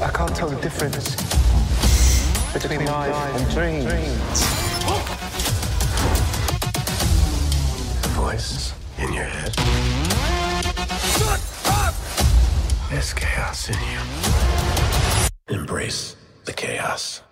I can't tell the difference between life and dreams. The voice in your head. Shut up! There's chaos in you. Embrace the chaos.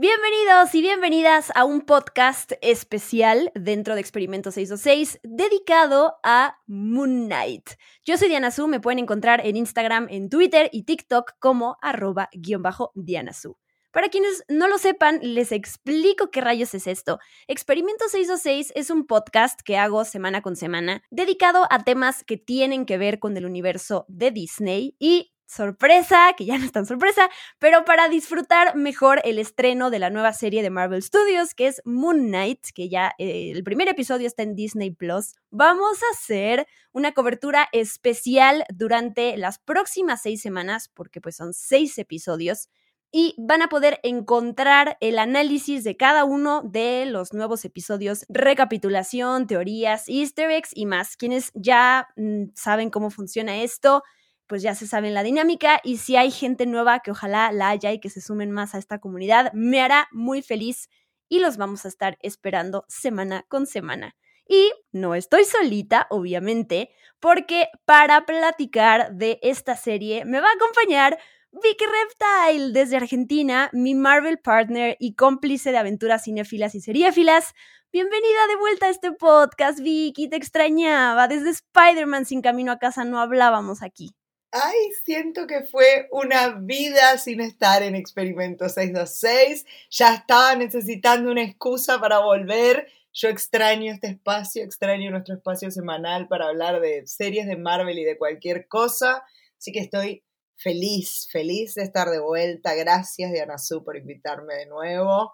Bienvenidos y bienvenidas a un podcast especial dentro de Experimento 626 dedicado a Moon Knight. Yo soy Diana Su, me pueden encontrar en Instagram, en Twitter y TikTok como arroba guion bajo Diana Su. Para quienes no lo sepan, les explico qué rayos es esto. Experimento 626 es un podcast que hago semana con semana dedicado a temas que tienen que ver con el universo de Disney y sorpresa, que ya no es tan sorpresa, pero para disfrutar mejor el estreno de la nueva serie de Marvel Studios, que es Moon Knight, que ya eh, el primer episodio está en Disney Plus, vamos a hacer una cobertura especial durante las próximas seis semanas, porque pues son seis episodios. Y van a poder encontrar el análisis de cada uno de los nuevos episodios, recapitulación, teorías, easter eggs y más. Quienes ya mm, saben cómo funciona esto, pues ya se saben la dinámica y si hay gente nueva que ojalá la haya y que se sumen más a esta comunidad, me hará muy feliz y los vamos a estar esperando semana con semana. Y no estoy solita, obviamente, porque para platicar de esta serie me va a acompañar Vicky Reptile desde Argentina, mi Marvel partner y cómplice de aventuras cinéfilas y seriéfilas. Bienvenida de vuelta a este podcast, Vicky, te extrañaba. Desde Spider-Man sin camino a casa no hablábamos aquí. Ay, siento que fue una vida sin estar en Experimento 626. Ya estaba necesitando una excusa para volver. Yo extraño este espacio, extraño nuestro espacio semanal para hablar de series de Marvel y de cualquier cosa. Así que estoy feliz, feliz de estar de vuelta. Gracias, Diana Su, por invitarme de nuevo.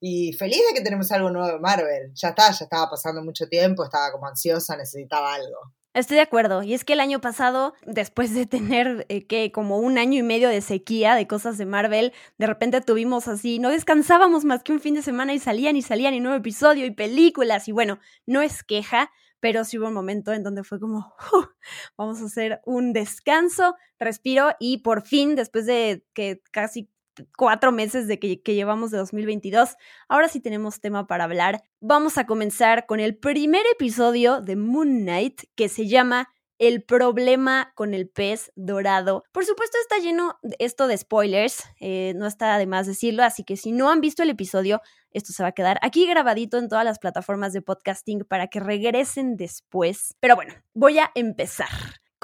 Y feliz de que tenemos algo nuevo de Marvel. Ya está, ya estaba pasando mucho tiempo, estaba como ansiosa, necesitaba algo. Estoy de acuerdo. Y es que el año pasado, después de tener eh, que como un año y medio de sequía de cosas de Marvel, de repente tuvimos así, no descansábamos más que un fin de semana y salían y salían y nuevo episodio y películas. Y bueno, no es queja, pero sí hubo un momento en donde fue como, vamos a hacer un descanso, respiro y por fin, después de que casi cuatro meses de que, llevamos de 2022. Ahora sí tenemos tema para hablar. Vamos a comenzar con el primer episodio de Moon Knight que se llama El problema con el pez dorado. Por supuesto está lleno esto de spoilers, eh, no está de más decirlo, así que si no han visto el episodio, esto se va a quedar aquí grabadito en todas las plataformas de podcasting para que regresen después. Pero bueno, voy a empezar.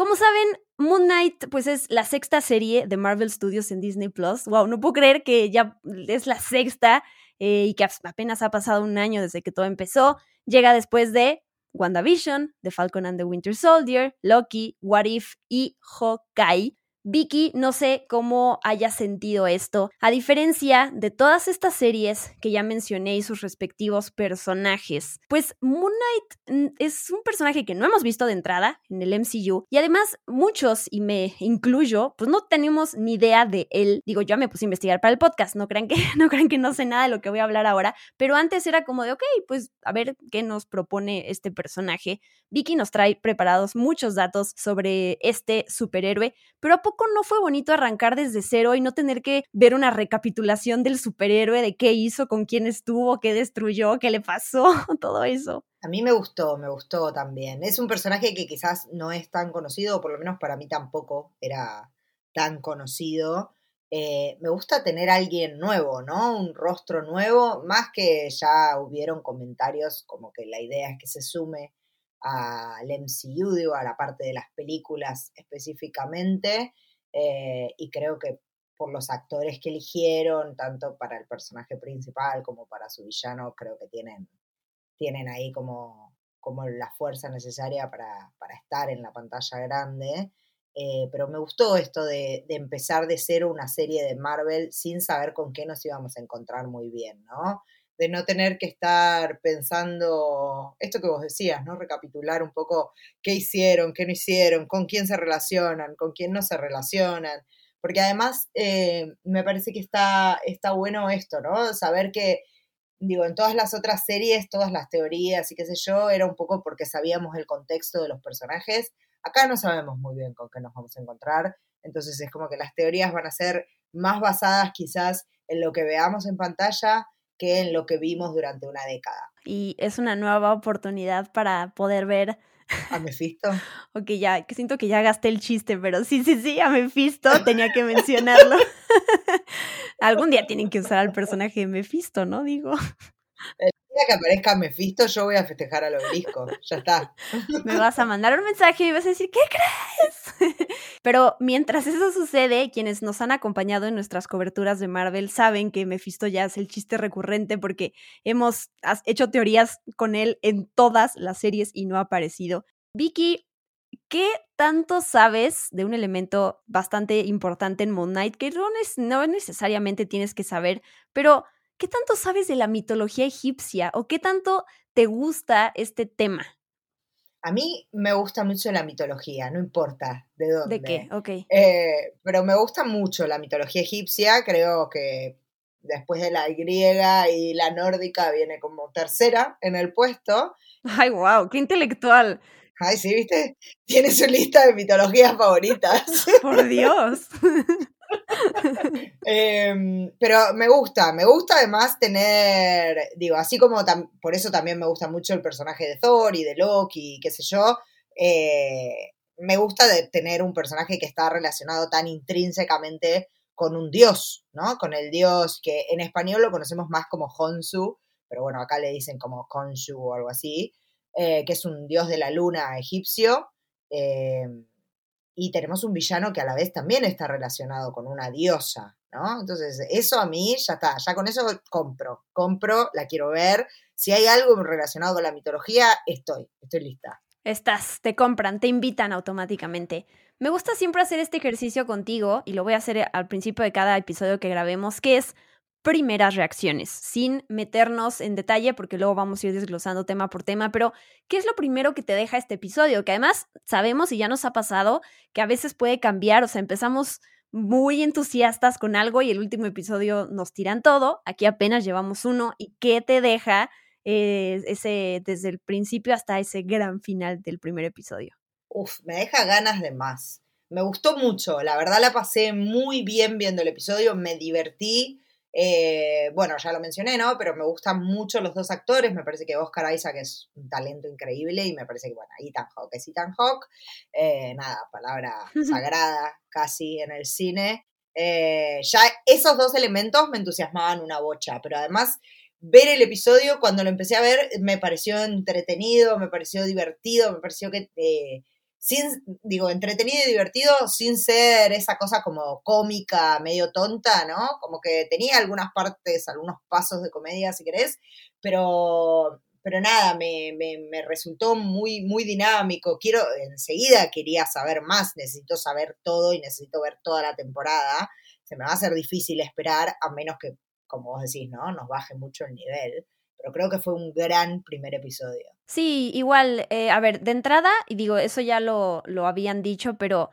Como saben, Moon Knight pues es la sexta serie de Marvel Studios en Disney Plus. Wow, no puedo creer que ya es la sexta eh, y que apenas ha pasado un año desde que todo empezó. Llega después de WandaVision, The Falcon and the Winter Soldier, Loki, What If y Hawkeye. Vicky, no sé cómo haya sentido esto. A diferencia de todas estas series que ya mencioné y sus respectivos personajes, pues Moon Knight mm, es un personaje que no hemos visto de entrada en el MCU y además muchos, y me incluyo, pues no tenemos ni idea de él. Digo, yo me puse a investigar para el podcast, no crean que no, crean que no sé nada de lo que voy a hablar ahora, pero antes era como de, ok, pues a ver qué nos propone este personaje. Vicky nos trae preparados muchos datos sobre este superhéroe, pero a poco no fue bonito arrancar desde cero y no tener que ver una recapitulación del superhéroe, de qué hizo, con quién estuvo, qué destruyó, qué le pasó, todo eso? A mí me gustó, me gustó también. Es un personaje que quizás no es tan conocido, o por lo menos para mí tampoco era tan conocido. Eh, me gusta tener a alguien nuevo, ¿no? Un rostro nuevo, más que ya hubieron comentarios como que la idea es que se sume al MCU, digo, a la parte de las películas específicamente, eh, y creo que por los actores que eligieron, tanto para el personaje principal como para su villano, creo que tienen, tienen ahí como, como la fuerza necesaria para, para estar en la pantalla grande. Eh, pero me gustó esto de, de, empezar de cero una serie de Marvel sin saber con qué nos íbamos a encontrar muy bien, ¿no? De no tener que estar pensando esto que vos decías, ¿no? Recapitular un poco qué hicieron, qué no hicieron, con quién se relacionan, con quién no se relacionan. Porque además eh, me parece que está, está bueno esto, ¿no? Saber que, digo, en todas las otras series, todas las teorías y qué sé yo, era un poco porque sabíamos el contexto de los personajes. Acá no sabemos muy bien con qué nos vamos a encontrar, entonces es como que las teorías van a ser más basadas quizás en lo que veamos en pantalla que en lo que vimos durante una década. Y es una nueva oportunidad para poder ver ¿A Mephisto? ok, ya, que siento que ya gasté el chiste, pero sí, sí, sí, a Mephisto tenía que mencionarlo. Algún día tienen que usar al personaje de Mephisto, ¿no? Digo. Que aparezca Mephisto, yo voy a festejar al obelisco. Ya está. Me vas a mandar un mensaje y vas a decir, ¿qué crees? Pero mientras eso sucede, quienes nos han acompañado en nuestras coberturas de Marvel saben que Mephisto ya es el chiste recurrente porque hemos hecho teorías con él en todas las series y no ha aparecido. Vicky, ¿qué tanto sabes de un elemento bastante importante en Moon Knight que no, no necesariamente tienes que saber, pero ¿qué tanto sabes de la mitología egipcia o qué tanto te gusta este tema? A mí me gusta mucho la mitología, no importa de dónde. ¿De qué? Ok. Eh, pero me gusta mucho la mitología egipcia, creo que después de la griega y la nórdica viene como tercera en el puesto. Ay, wow, qué intelectual. Ay, sí, viste, tiene su lista de mitologías favoritas. Por Dios. Em, pero me gusta, me gusta además tener, digo, así como por eso también me gusta mucho el personaje de Thor y de Loki, qué sé yo, eh, me gusta de tener un personaje que está relacionado tan intrínsecamente con un dios, ¿no? Con el dios que en español lo conocemos más como Honsu, pero bueno, acá le dicen como Khonshu o algo así, eh, que es un dios de la luna egipcio. Eh, y tenemos un villano que a la vez también está relacionado con una diosa, ¿no? Entonces, eso a mí ya está, ya con eso compro, compro, la quiero ver. Si hay algo relacionado con la mitología, estoy, estoy lista. Estás, te compran, te invitan automáticamente. Me gusta siempre hacer este ejercicio contigo y lo voy a hacer al principio de cada episodio que grabemos, que es primeras reacciones, sin meternos en detalle, porque luego vamos a ir desglosando tema por tema, pero ¿qué es lo primero que te deja este episodio? Que además sabemos y ya nos ha pasado que a veces puede cambiar, o sea, empezamos muy entusiastas con algo y el último episodio nos tiran todo, aquí apenas llevamos uno, ¿y qué te deja eh, ese, desde el principio hasta ese gran final del primer episodio? Uf, me deja ganas de más. Me gustó mucho, la verdad la pasé muy bien viendo el episodio, me divertí eh, bueno, ya lo mencioné, ¿no? Pero me gustan mucho los dos actores. Me parece que Oscar Isaac es un talento increíble y me parece que, bueno, Ethan Hawke es Ethan Hawke. Eh, nada, palabra sagrada casi en el cine. Eh, ya esos dos elementos me entusiasmaban una bocha, pero además ver el episodio cuando lo empecé a ver me pareció entretenido, me pareció divertido, me pareció que sin, digo, entretenido y divertido sin ser esa cosa como cómica, medio tonta, ¿no? Como que tenía algunas partes, algunos pasos de comedia, si querés, pero, pero nada, me, me, resultó muy, muy dinámico. Quiero, enseguida quería saber más, necesito saber todo y necesito ver toda la temporada. Se me va a hacer difícil esperar, a menos que, como vos decís, ¿no? Nos baje mucho el nivel pero creo que fue un gran primer episodio. Sí, igual, eh, a ver, de entrada, y digo, eso ya lo, lo habían dicho, pero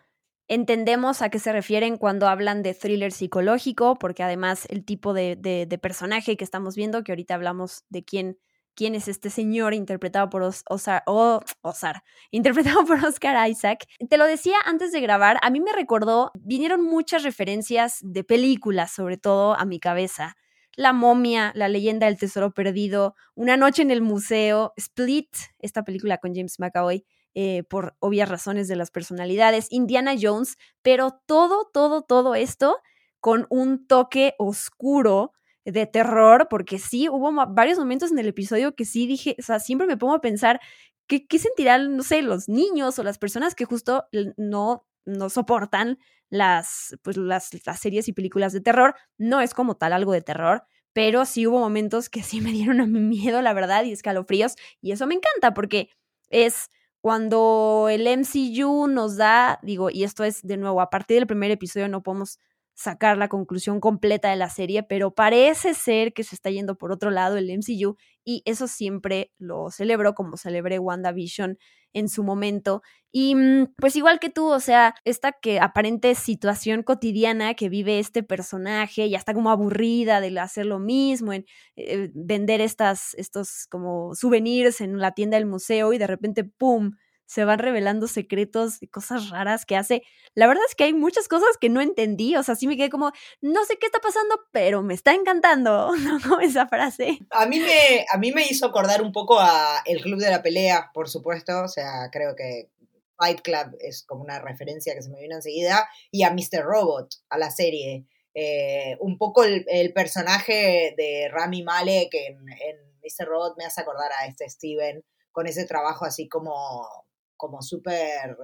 entendemos a qué se refieren cuando hablan de thriller psicológico, porque además el tipo de, de, personaje que estamos viendo, que ahorita hablamos de quién, quién es este señor interpretado por Osar, oh, interpretado por Oscar Isaac. Te lo decía antes de grabar, a mí me recordó, vinieron muchas referencias de películas, sobre todo a mi cabeza. La momia, La leyenda del tesoro perdido, Una noche en el museo, Split, esta película con James McAvoy, eh, por obvias razones de las personalidades, Indiana Jones, pero todo, todo, todo esto con un toque oscuro de terror, porque sí, hubo varios momentos en el episodio que sí dije, o sea, siempre me pongo a pensar, ¿qué, qué sentirán, no sé, los niños o las personas que justo no, no soportan las, pues, las, series y películas de terror. No es como tal algo de terror, pero sí hubo momentos que sí me dieron a mi miedo, la verdad, y escalofríos, y eso me encanta porque es cuando el MCU nos da, digo, y esto es de nuevo, a partir del primer episodio no podemos sacar la conclusión completa de la serie, pero parece ser que se está yendo por otro lado el MCU y eso siempre lo celebro como celebré WandaVision en su momento. Y mm, pues igual que tú, o sea, esta que aparente situación cotidiana que vive este personaje, ya está como aburrida de hacer lo mismo, en eh, vender estas, estos como souvenirs en la tienda del museo y de repente, ¡pum!, se van revelando secretos y cosas raras que hace. La verdad es que hay muchas cosas que no entendí, o sea, sí me quedé como, no sé qué está pasando, pero me está encantando, esa frase. A mí me, a mí me hizo acordar un poco a El Club de la Pelea, por supuesto, o sea, creo que Fight Club es como una referencia que se me vino enseguida, y a Mr. Robot, a la serie. Eh, un poco el, personaje de Rami Malek en, en Mr. Robot me hace acordar a este Steven con ese trabajo así como, como súper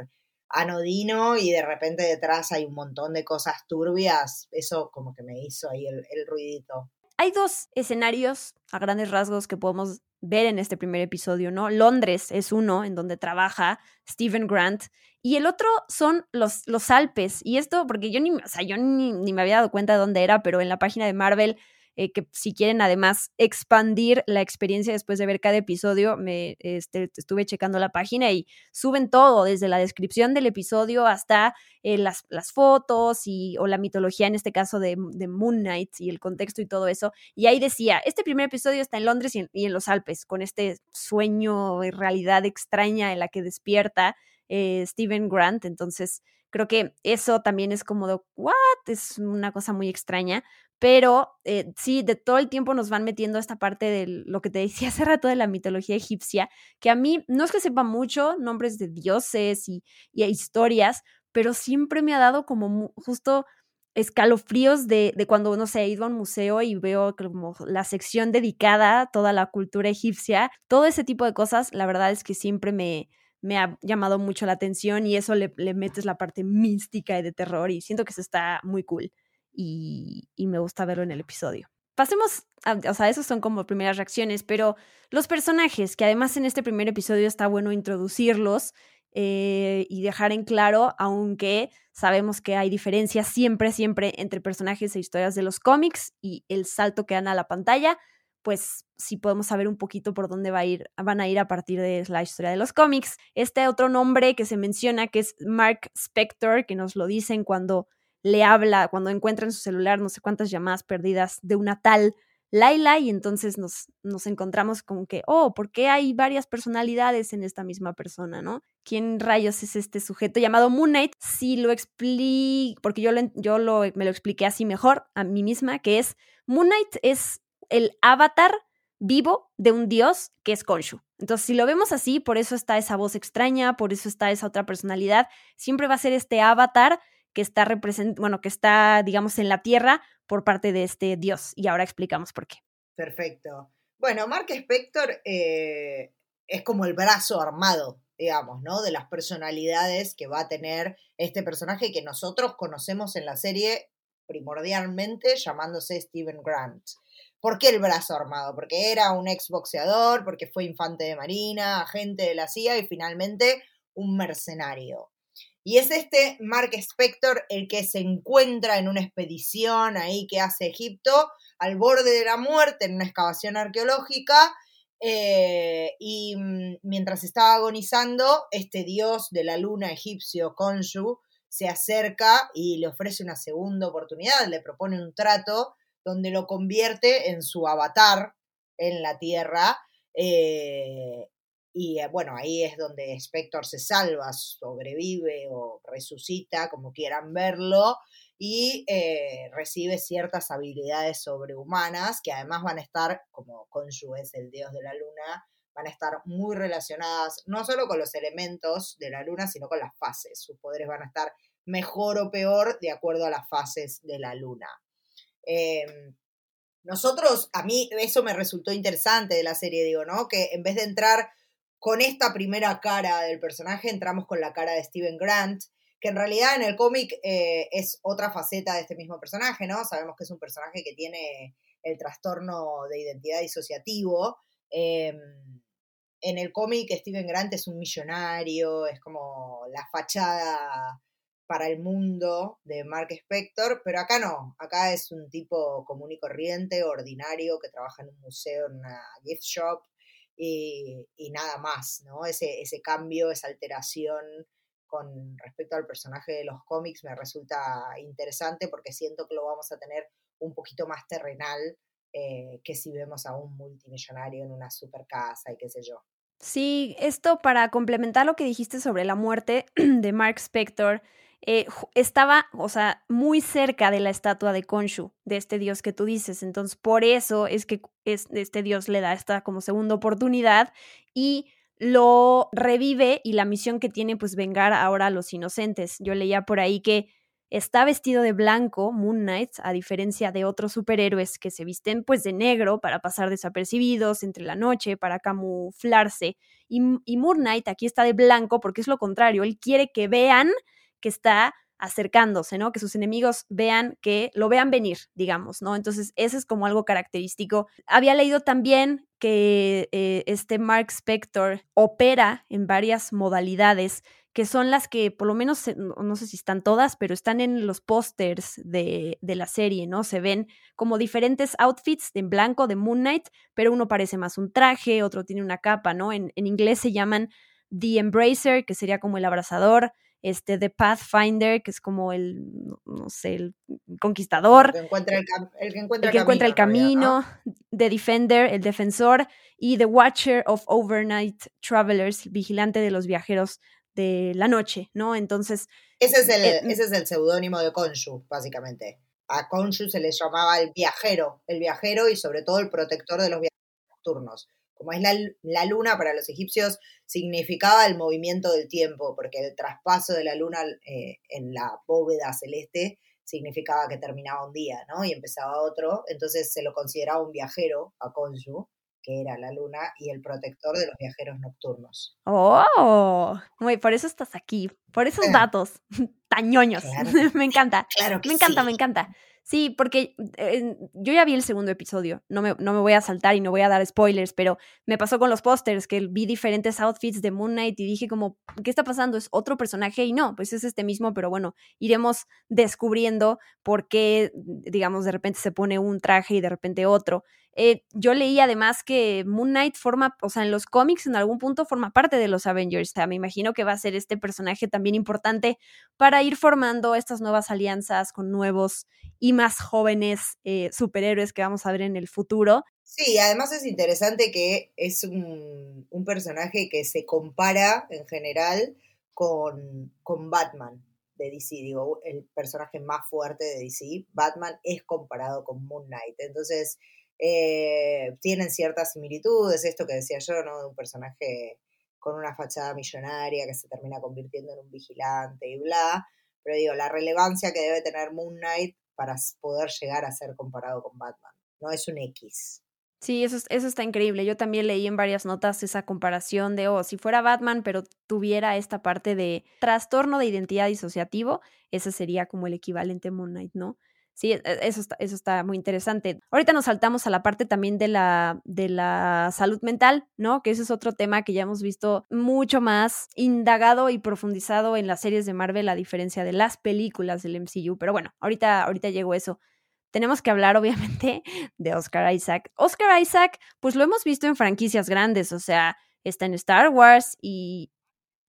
anodino y de repente detrás hay un montón de cosas turbias. Eso como que me hizo ahí el, ruidito. Hay dos escenarios a grandes rasgos que podemos ver en este primer episodio, ¿no? Londres es uno en donde trabaja Stephen Grant y el otro son los, los Alpes. Y esto, porque yo ni, o sea, yo ni, ni me había dado cuenta de dónde era, pero en la página de Marvel eh, que si quieren además expandir la experiencia después de ver cada episodio, me este, estuve checando la página y suben todo, desde la descripción del episodio hasta eh, las, las, fotos y, o la mitología, en este caso de, de, Moon Knight y el contexto y todo eso. Y ahí decía, este primer episodio está en Londres y en, y en los Alpes, con este sueño y realidad extraña en la que despierta eh, Steven Grant. Entonces, creo que eso también es como de, ¿what? Es una cosa muy extraña, pero eh, sí, de todo el tiempo nos van metiendo esta parte de lo que te decía hace rato de la mitología egipcia, que a mí no es que sepa mucho nombres de dioses y, y historias, pero siempre me ha dado como justo escalofríos de, de, cuando, no sé, he ido a un museo y veo como la sección dedicada a toda la cultura egipcia, todo ese tipo de cosas, la verdad es que siempre me, me ha llamado mucho la atención y eso le, le metes la parte mística y de terror y siento que eso está muy cool y, me gusta verlo en el episodio. Pasemos, a, o sea, esos son como primeras reacciones, pero los personajes, que además en este primer episodio está bueno introducirlos eh, y dejar en claro, aunque sabemos que hay diferencias siempre, siempre entre personajes e historias de los cómics y el salto que dan a la pantalla, pues sí podemos saber un poquito por dónde va a ir, van a ir a partir de la historia de los cómics. Este otro nombre que se menciona, que es Mark Spector, que nos lo dicen cuando le habla cuando encuentra en su celular no sé cuántas llamadas perdidas de una tal Laila y entonces nos, nos encontramos con que, oh, ¿por qué hay varias personalidades en esta misma persona, no? ¿Quién rayos es este sujeto llamado Moon Knight? Si lo explico, porque yo, lo, yo lo, me lo expliqué así mejor a mí misma, que es, Moon Knight es el avatar vivo de un dios que es Konshu. Entonces, si lo vemos así, por eso está esa voz extraña, por eso está esa otra personalidad, siempre va a ser este avatar que está represent bueno, que está, digamos, en la tierra por parte de este dios. Y ahora explicamos por qué. Perfecto. Bueno, Mark Spector eh, es como el brazo armado, digamos, ¿no? De las personalidades que va a tener este personaje que nosotros conocemos en la serie primordialmente llamándose Steven Grant. ¿Por qué el brazo armado? Porque era un exboxeador, porque fue infante de marina, agente de la CIA y finalmente un mercenario. Y es este Mark Spector el que se encuentra en una expedición ahí que hace Egipto, al borde de la muerte, en una excavación arqueológica, eh, y mm, mientras estaba agonizando, este dios de la luna egipcio, Khonshu, se acerca y le ofrece una segunda oportunidad, le propone un trato donde lo convierte en su avatar en la tierra eh, y eh, bueno, ahí es donde Spector se salva, sobrevive o resucita, como quieran verlo, y eh, recibe ciertas habilidades sobrehumanas que además van a estar, como Khonshu es el dios de la luna, van a estar muy relacionadas no solo con los elementos de la luna, sino con las fases. Sus poderes van a estar mejor o peor de acuerdo a las fases de la luna. Em, nosotros, a mí eso me resultó interesante de la serie, digo, ¿no? Que en vez de entrar con esta primera cara del personaje entramos con la cara de Steven Grant, que en realidad en el cómic eh, es otra faceta de este mismo personaje, ¿no? Sabemos que es un personaje que tiene el trastorno de identidad disociativo. Em, en el cómic Steven Grant es un millonario, es como la fachada para el mundo de Mark Spector, pero acá no, acá es un tipo común y corriente, ordinario, que trabaja en un museo, en una gift shop, y, nada más, ¿no? Ese, ese cambio, esa alteración con respecto al personaje de los cómics me resulta interesante porque siento que lo vamos a tener un poquito más terrenal eh, que si vemos a un multimillonario en una super casa y qué sé yo. Sí, esto para complementar lo que dijiste sobre la muerte de Mark Spector, eh, estaba, o sea, muy cerca de la estatua de Konshu, de este dios que tú dices. Entonces, por eso es que este dios le da esta como segunda oportunidad y lo revive y la misión que tiene, pues vengar ahora a los inocentes. Yo leía por ahí que está vestido de blanco, Moon Knight, a diferencia de otros superhéroes que se visten pues de negro para pasar desapercibidos entre la noche, para camuflarse. Y, y Moon Knight aquí está de blanco porque es lo contrario, él quiere que vean que está acercándose, ¿no? Que sus enemigos vean que lo vean venir, digamos, ¿no? Entonces, ese es como algo característico. Había leído también que eh, este Mark Spector opera en varias modalidades que son las que por lo menos, no, sé si están todas, pero están en los pósters de, de, la serie, ¿no? Se ven como diferentes outfits en blanco de Moon Knight, pero uno parece más un traje, otro tiene una capa, ¿no? En, en inglés se llaman The Embracer, que sería como el abrazador, este, The Pathfinder, que es como el, no sé, el conquistador. El que encuentra el, que encuentra el, encuentra el camino, The Defender, el defensor, y The Watcher of Overnight Travelers, vigilante de los viajeros de la noche, ¿no? Entonces... Ese es el, eh, ese es el seudónimo de Konshu, básicamente. A Konshu se le llamaba el viajero, el viajero y sobre todo el protector de los viajeros nocturnos. Como es la, luna para los egipcios, significaba el movimiento del tiempo, porque el traspaso de la luna eh, en la bóveda celeste significaba que terminaba un día, ¿no? Y empezaba otro. Entonces se lo consideraba un viajero a Konshu, que era la luna, y el protector de los viajeros nocturnos. ¡Oh! Muy, por eso estás aquí, por esos datos tañoños. me encanta. Claro que me encanta, me encanta. Sí, porque yo ya vi el segundo episodio, no me, no me voy a saltar y no voy a dar spoilers, pero me pasó con los pósters que vi diferentes outfits de Moon Knight y dije como, ¿qué está pasando? ¿Es otro personaje? Y no, pues es este mismo, pero bueno, iremos descubriendo por qué, digamos, de repente se pone un traje y de repente otro. Eh, yo leí además que Moon Knight forma, o sea, en los cómics en algún punto forma parte de los Avengers. Me imagino que va a ser este personaje también importante para ir formando estas nuevas alianzas con nuevos y más jóvenes eh, superhéroes que vamos a ver en el futuro. Sí, además es interesante que es un, personaje que se compara en general con, con Batman de DC, digo, el personaje más fuerte de DC, Batman es comparado con Moon Knight. Entonces, eh, tienen ciertas similitudes, esto que decía yo, ¿no? De un personaje con una fachada millonaria que se termina convirtiendo en un vigilante y bla. Pero digo, la relevancia que debe tener Moon Knight para poder llegar a ser comparado con Batman. No es un X. Sí, eso, eso está increíble. Yo también leí en varias notas esa comparación de, oh, si fuera Batman, pero tuviera esta parte de trastorno de identidad disociativo, ese sería como el equivalente Moon Knight, ¿no? Sí, e, eso está, eso está muy interesante. Ahorita nos saltamos a la parte también de la, de la salud mental, ¿no? Que ese es otro tema que ya hemos visto mucho más indagado y profundizado en las series de Marvel, a diferencia de las películas del MCU. Pero bueno, ahorita, ahorita llegó eso. Tenemos que hablar, obviamente, de Oscar Isaac. Oscar Isaac, pues lo hemos visto en franquicias grandes, o sea, está en Star Wars y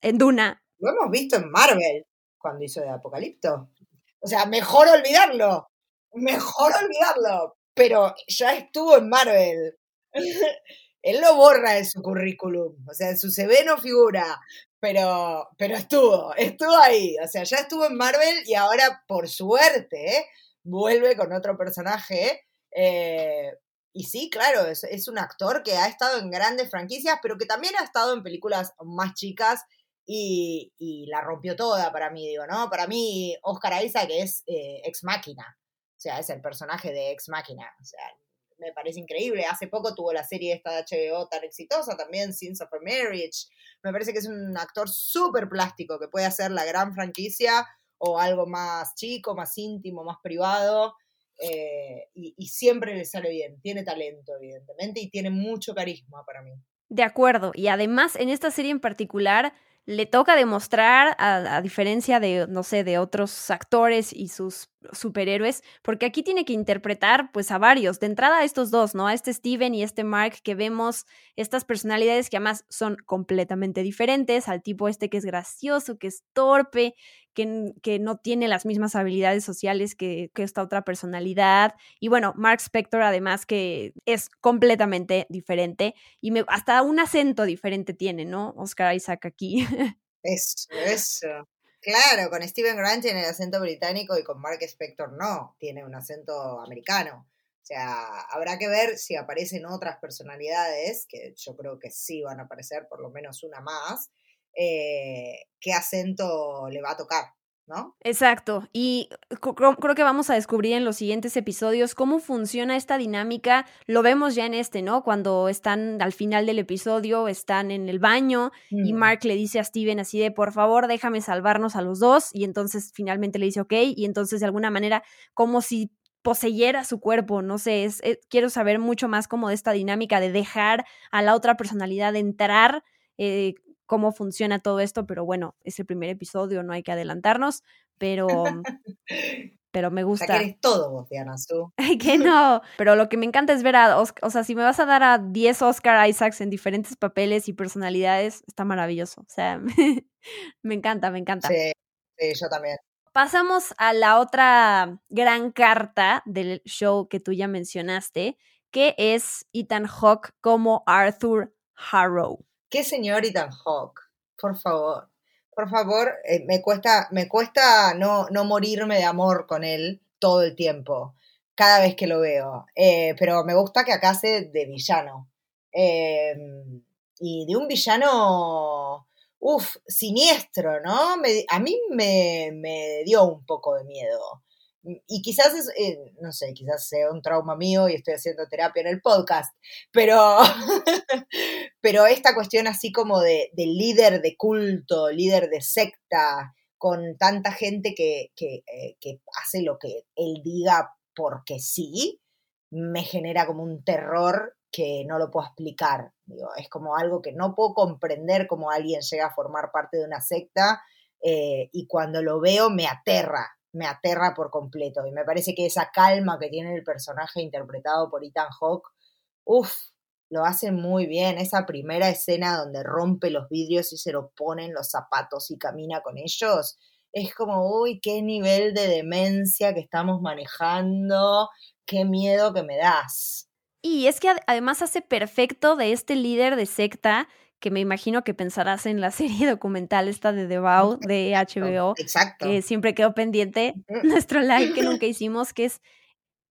en Duna. Lo hemos visto en Marvel, cuando hizo de Apocalipto. O sea, mejor olvidarlo mejor olvidarlo, pero ya estuvo en Marvel. Él lo borra de su currículum, o sea, en su CV no figura, pero, pero estuvo, estuvo ahí, o sea, ya estuvo en Marvel y ahora, por suerte, vuelve con otro personaje. Eh, y sí, claro, es, un actor que ha estado en grandes franquicias, pero que también ha estado en películas más chicas y, y la rompió toda para mí, digo, ¿no? Para mí, Oscar Isaac es eh, ex máquina. O sea, es el personaje de Ex Máquina. O sea, me parece increíble. Hace poco tuvo la serie esta de HBO tan exitosa, también Sins of a Marriage. Me parece que es un actor súper plástico que puede hacer la gran franquicia o algo más chico, más íntimo, más privado. Eh, y, y, siempre le sale bien. Tiene talento, evidentemente, y tiene mucho carisma para mí. De acuerdo. Y además, en esta serie en particular, le toca demostrar, a, diferencia de, no sé, de otros actores y sus superhéroes, porque aquí tiene que interpretar pues a varios, de entrada a estos dos, ¿no? A este Steven y este Mark que vemos estas personalidades que además son completamente diferentes, al tipo este que es gracioso, que es torpe, que, que no tiene las mismas habilidades sociales que, que, esta otra personalidad. Y bueno, Mark Spector además que es completamente diferente y me, hasta un acento diferente tiene, ¿no? Oscar Isaac aquí. Eso, eso. Claro, con Steven Grant tiene el acento británico y con Mark Spector no, tiene un acento americano. O sea, habrá que ver si aparecen otras personalidades, que yo creo que sí van a aparecer, por lo menos una más, eh, qué acento le va a tocar. ¿No? Exacto. Y creo que vamos a descubrir en los siguientes episodios cómo funciona esta dinámica. Lo vemos ya en este, ¿no? Cuando están al final del episodio, están en el baño y mm. Mark le dice a Steven así de, por favor, déjame salvarnos a los dos. Y entonces finalmente le dice, ok. Y entonces de alguna manera, como si poseyera su cuerpo, no sé, es, eh, quiero saber mucho más como de esta dinámica de dejar a la otra personalidad entrar eh, cómo funciona todo esto, pero bueno, es el primer episodio, no hay que adelantarnos, pero, pero me gusta. O sea, todo vos, Diana Su. que no, pero lo que me encanta es ver a, o sea, si me vas a dar a 10 Oscar Isaacs en diferentes papeles y personalidades, está maravilloso, o sea, me encanta, me encanta. Sí, sí, yo también. Pasamos a la otra gran carta del show que tú ya mencionaste, que es Ethan Hawke como Arthur Harrow. ¿Qué señor Ethan Hawke? Por favor. Por favor, eh, me cuesta, me cuesta no, no morirme de amor con él todo el tiempo, cada vez que lo veo. Eh, pero me gusta que acá hace de villano. Em, y de un villano, uff, siniestro, ¿no? a mí me, me dio un poco de miedo y quizás es, eh, no sé, quizás sea un trauma mío y estoy haciendo terapia en el podcast, pero, pero esta cuestión así como de, líder de culto, líder de secta, con tanta gente que, eh, que, hace lo que él diga porque sí, me genera como un terror que no lo puedo explicar. Es como algo que no puedo comprender cómo alguien llega a formar parte de una secta eh, y cuando lo veo me aterra, me aterra por completo. Y me parece que esa calma que tiene el personaje interpretado por Ethan Hawke, uff, lo hace muy bien. Esa primera escena donde rompe los vidrios y se lo pone en los zapatos y camina con ellos, es como, uy, qué nivel de demencia que estamos manejando, qué miedo que me das. Y es que además hace perfecto de este líder de secta que me imagino que pensarás en la serie documental esta de The Vow de HBO, Exacto. que siempre quedó pendiente nuestro like que nunca hicimos, que es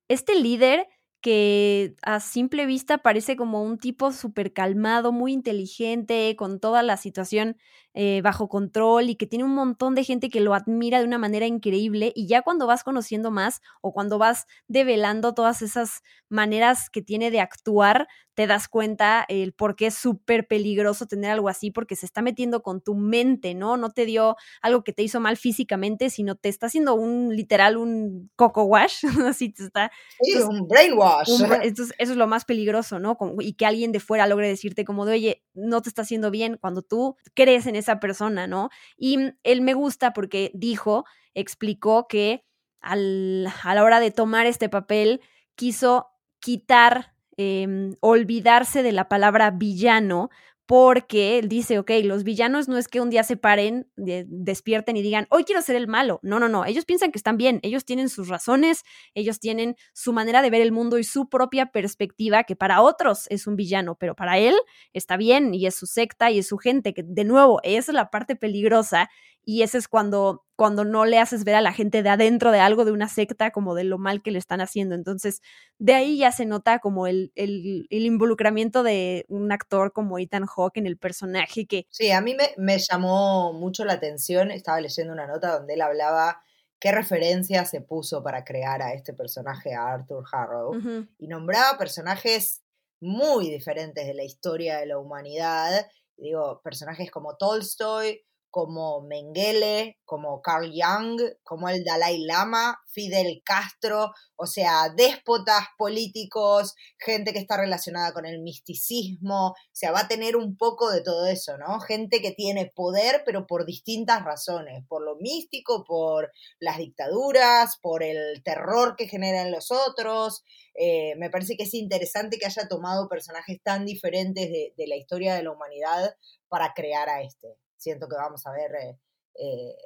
este líder que a simple vista parece como un tipo súper calmado, muy inteligente, con toda la situación eh, bajo control y que tiene un montón de gente que lo admira de una manera increíble y ya cuando vas conociendo más o cuando vas develando todas esas maneras que tiene de actuar, te das cuenta el por qué es súper peligroso tener algo así porque se está metiendo con tu mente, ¿no? No te dio algo que te hizo mal físicamente, sino te está haciendo un literal un coco wash, así te está... Sí, un brainwash. eso es lo más peligroso, ¿no? y que alguien de fuera logre decirte como de, oye, no te está haciendo bien cuando tú crees en esa persona, ¿no? Y mm, él me gusta porque dijo, explicó que al, a la hora de tomar este papel quiso quitar, eh, olvidarse de la palabra villano porque él dice, ok, los villanos no es que un día se paren, despierten y digan, hoy quiero ser el malo. No, no, no, ellos piensan que están bien, ellos tienen sus razones, ellos tienen su manera de ver el mundo y su propia perspectiva, que para otros es un villano, pero para él está bien y es su secta y es su gente, que de nuevo, es la parte peligrosa y ese es cuando, cuando no le haces ver a la gente de adentro de algo, de una secta, como de lo mal que le están haciendo. Entonces, de ahí ya se nota como el, el, involucramiento de un actor como Ethan Hawke en el personaje que... Sí, a mí me, me llamó mucho la atención, estaba leyendo una nota donde él hablaba qué referencia se puso para crear a este personaje, a Arthur Harrow, y nombraba personajes muy diferentes de la historia de la humanidad, digo, personajes como Tolstoy, como Mengele, como Carl Jung, como el Dalai Lama, Fidel Castro, o sea, déspotas políticos, gente que está relacionada con el misticismo, o sea, va a tener un poco de todo eso, ¿no? Gente que tiene poder, pero por distintas razones, por lo místico, por las dictaduras, por el terror que generan los otros. Eh, me parece que es interesante que haya tomado personajes tan diferentes de, de la historia de la humanidad para crear a este siento que vamos a ver eh, eh,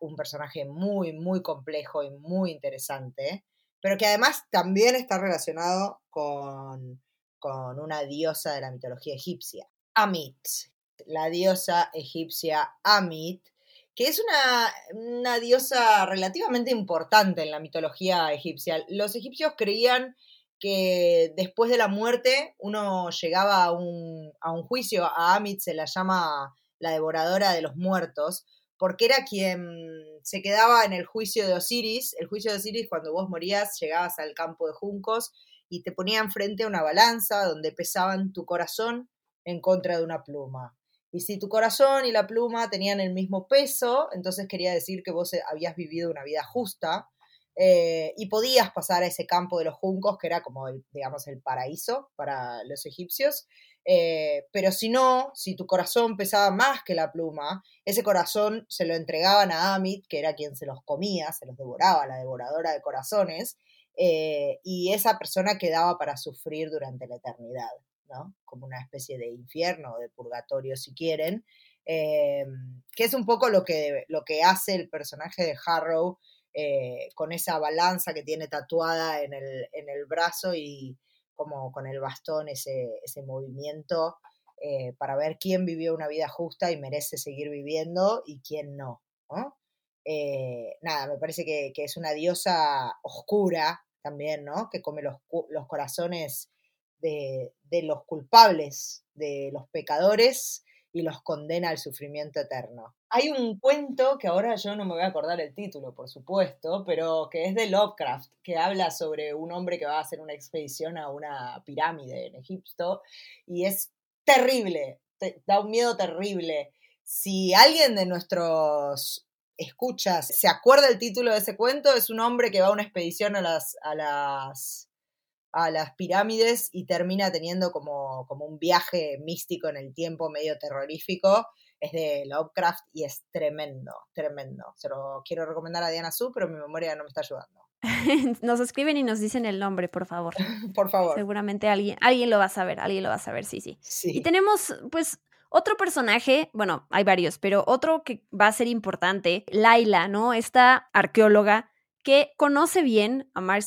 un personaje muy, muy complejo y muy interesante, pero que además también está relacionado con, con una diosa de la mitología egipcia, Amit, la diosa egipcia Amit, que es una, una, diosa relativamente importante en la mitología egipcia. Los egipcios creían que después de la muerte uno llegaba a un, a un juicio, a Amit se la llama la devoradora de los muertos, porque era quien se quedaba en el juicio de Osiris. El juicio de Osiris, cuando vos morías, llegabas al campo de juncos y te ponían frente a una balanza donde pesaban tu corazón en contra de una pluma. Y si tu corazón y la pluma tenían el mismo peso, entonces quería decir que vos habías vivido una vida justa eh, y podías pasar a ese campo de los juncos, que era como, el, digamos, el paraíso para los egipcios. Eh, pero si no, si tu corazón pesaba más que la pluma, ese corazón se lo entregaban a Amit, que era quien se los comía, se los devoraba, la devoradora de corazones, eh, y esa persona quedaba para sufrir durante la eternidad, ¿no? Como una especie de infierno o de purgatorio, si quieren, eh, que es un poco lo que, lo que hace el personaje de Harrow con esa balanza que tiene tatuada en el, en el brazo y, como con el bastón ese, ese movimiento eh, para ver quién vivió una vida justa y merece seguir viviendo y quién no. Eh, nada, me parece que, es una diosa oscura también, ¿no? Que come los, los corazones de, de, los culpables, de los pecadores y los condena al sufrimiento eterno. Hay un cuento que ahora yo no me voy a acordar el título, por supuesto, pero que es de Lovecraft, que habla sobre un hombre que va a hacer una expedición a una pirámide en Egipto y es terrible, da un miedo terrible. Si alguien de nuestros escuchas se acuerda el título de ese cuento, es un hombre que va a una expedición a las, a las a las pirámides y termina teniendo como, como un viaje místico en el tiempo medio terrorífico. Es de Lovecraft y es tremendo, tremendo. Se lo quiero recomendar a Diana Su, pero mi memoria no me está ayudando. nos escriben y nos dicen el nombre, por favor. por favor. Seguramente alguien, alguien lo va a saber, alguien lo va a saber, sí, sí. Y tenemos, pues, otro personaje, bueno, hay varios, pero otro que va a ser importante, Laila, ¿no? Esta arqueóloga que conoce bien a Mark,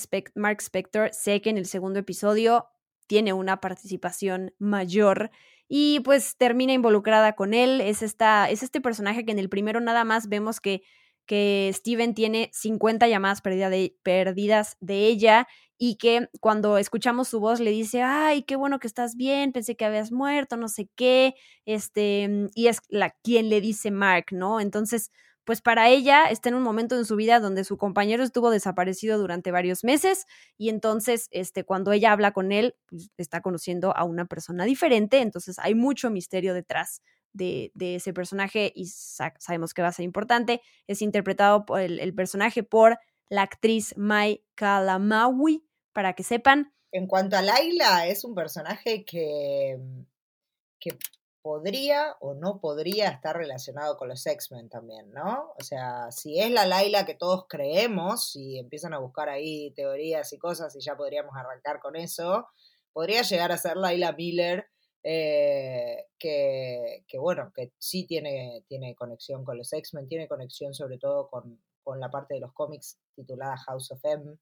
Spector. Sé que en el segundo episodio tiene una participación mayor y pues termina involucrada con él. Es, esta, es este personaje que en el primero nada más vemos que, que Steven tiene 50 llamadas perdidas de ella y que cuando escuchamos su voz le dice, ay, qué bueno que estás bien, pensé que habías muerto, no sé qué, este, y es la quien le dice Mark, ¿no? Entonces, pues para ella está en un momento en su vida donde su compañero estuvo desaparecido durante varios meses y entonces este, cuando ella habla con él, pues, está conociendo a una persona diferente, entonces hay mucho misterio detrás de, ese personaje y sabemos que va a ser importante. Es interpretado por el, personaje por la actriz Mai Kalamawi, para que sepan. En cuanto a Laila, es un personaje que, que podría o no podría estar relacionado con los X-Men también, ¿no? O sea, si es la Laila que todos creemos y empiezan a buscar ahí teorías y cosas y ya podríamos arrancar con eso, podría llegar a ser Laila Miller, eh, que, bueno, que sí tiene, tiene conexión con los X-Men, tiene conexión sobre todo con, la parte de los cómics titulada House of M.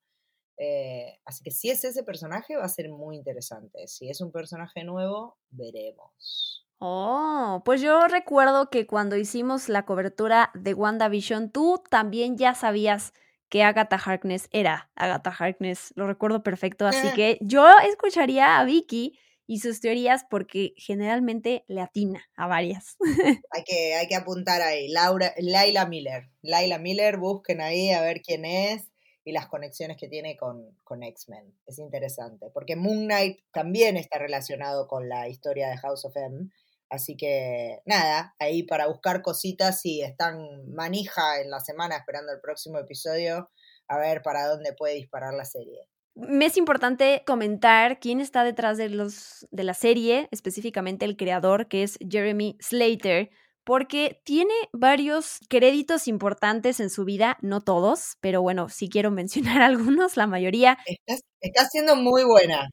Eh, así que si es ese personaje va a ser muy interesante. Si es un personaje nuevo, veremos. Oh, pues yo recuerdo que cuando hicimos la cobertura de WandaVision, tú también ya sabías que Agatha Harkness era Agatha Harkness, lo recuerdo perfecto, así que yo escucharía a Vicky y sus teorías porque generalmente le atina a varias. Hay que, hay que apuntar ahí, Laura, Laila Miller, Laila Miller, busquen ahí a ver quién es y las conexiones que tiene con, con X-Men. Es interesante, porque Moon Knight también está relacionado con la historia de House of M, Así que nada, ahí para buscar cositas si están manija en la semana esperando el próximo episodio, a ver para dónde puede disparar la serie. Me es importante comentar quién está detrás de, los, de la serie, específicamente el creador, que es Jeremy Slater, porque tiene varios créditos importantes en su vida, no todos, pero bueno, si quiero mencionar algunos, la mayoría. está siendo muy buena.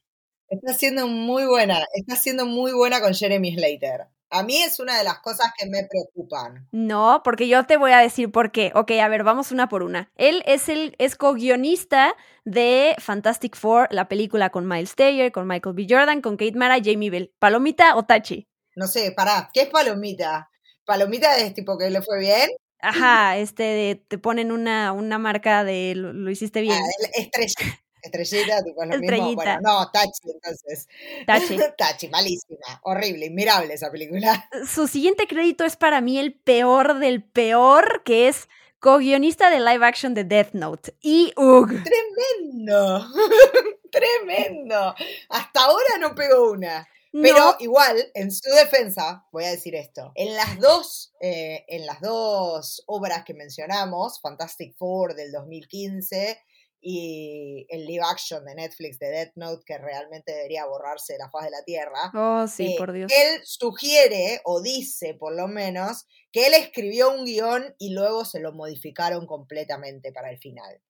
Está siendo muy buena, está siendo muy buena con Jeremy Slater. A mí es una de las cosas que me preocupan. No, porque yo te voy a decir por qué. Ok, a ver, vamos una por una. Él es el es co-guionista de Fantastic Four, la película con Miles Taylor, con Michael B. Jordan, con Kate Mara y Jamie Bell. ¿Palomita o Tachi? No sé, pará, ¿qué es palomita? ¿Palomita es tipo que le fue bien? Ajá, este, te ponen una, una marca de lo, hiciste bien. Ah, estrella. Estrellita, tipo lo mismo. Bueno, no, Tachi, entonces. Tachi. Tachi, malísima. Horrible, inmirable esa película. Su siguiente crédito es para mí el peor del peor, que es co-guionista de live action de Death Note. Y ugh. Tremendo. Tremendo. Hasta ahora no pegó una. Pero igual, en su defensa, voy a decir esto. En las dos, eh, en las dos obras que mencionamos, Fantastic Four del 2015 y el live action de Netflix de Death Note que realmente debería borrarse de la faz de la tierra. Oh, sí, eh, por Dios. Él sugiere, o dice por lo menos, que él escribió un guion y luego se lo modificaron completamente para el final.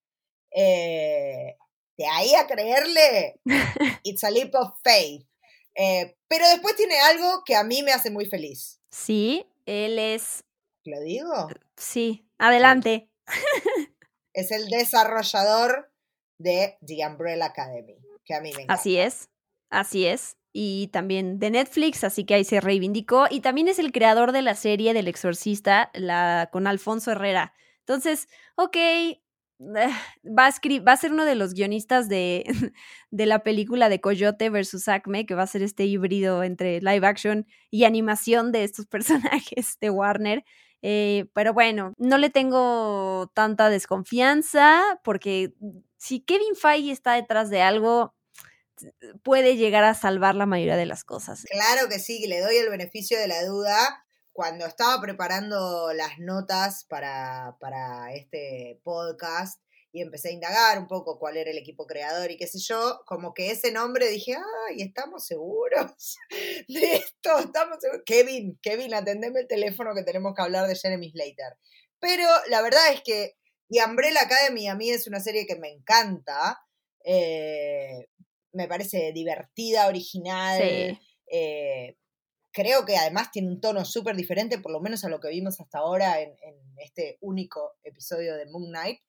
Eh, de ahí a creerle, it's a leap of faith. Eh, pero después tiene algo que a mí me hace muy feliz. Sí, él es... ¿Lo digo? Sí, adelante. es el desarrollador de The Umbrella Academy, que a mí me encanta. Así es, así es. Y también de Netflix, así que ahí se reivindicó. Y también es el creador de la serie del exorcista, la con Alfonso Herrera. Entonces, ok, va a, va a ser uno de los guionistas de, de, la película de Coyote versus Acme, que va a ser este híbrido entre live action y animación de estos personajes de Warner. Eh, pero bueno, no le tengo tanta desconfianza porque si Kevin Feige está detrás de algo, puede llegar a salvar la mayoría de las cosas. Claro que sí, le doy el beneficio de la duda. Cuando estaba preparando las notas para, para este podcast, y empecé a indagar un poco cuál era el equipo creador y qué sé yo, como que ese nombre dije, ay, ¿estamos seguros de esto? ¿Estamos seguros? Kevin, Kevin, atendeme el teléfono que tenemos que hablar de Jeremy Slater. Pero la verdad es que The Umbrella Academy a mí es una serie que me encanta, eh, me parece divertida, original, eh, creo que además tiene un tono súper diferente, por lo menos a lo que vimos hasta ahora en, en este único episodio de Moon Knight.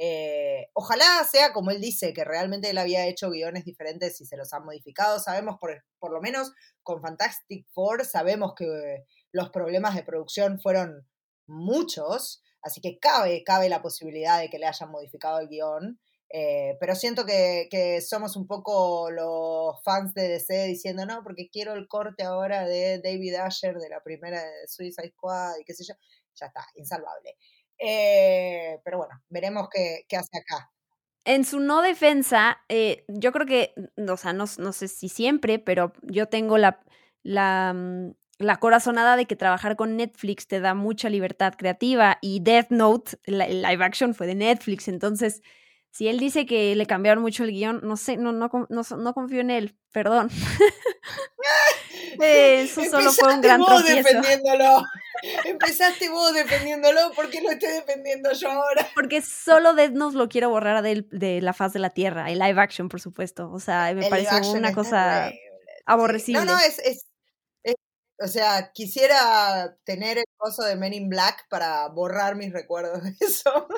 Eh, ojalá sea como él dice, que realmente él había hecho guiones diferentes y se los han modificado. Sabemos, por, por lo menos con Fantastic Four, sabemos que los problemas de producción fueron muchos, así que cabe, cabe la posibilidad de que le hayan modificado el guion. Eh, pero siento que, que, somos un poco los fans de DC diciendo, no, porque quiero el corte ahora de David Asher de la primera de Suicide Squad y qué sé yo. Ya está, insalvable. Eh, pero bueno, veremos qué, hace acá. En su no defensa, eh, yo creo que, o sea, no, no, sé si siempre, pero yo tengo la, la, mm, la, corazonada de que trabajar con Netflix te da mucha libertad creativa y Death Note, la, live action fue de Netflix, entonces si él dice que le cambiaron mucho el guion, no sé, no, no, no, no confío en él, perdón. Eso solo fue un gran vos defendiéndolo. Empezaste vos defendiéndolo, ¿por qué lo estoy defendiendo yo ahora? Porque solo Death nos lo quiero borrar de, de, la faz de la tierra, el live action, por supuesto. O sea, me parece una cosa aborrecible. No, no, es, es, o sea, quisiera tener el coso de Men in Black para borrar mis recuerdos de eso.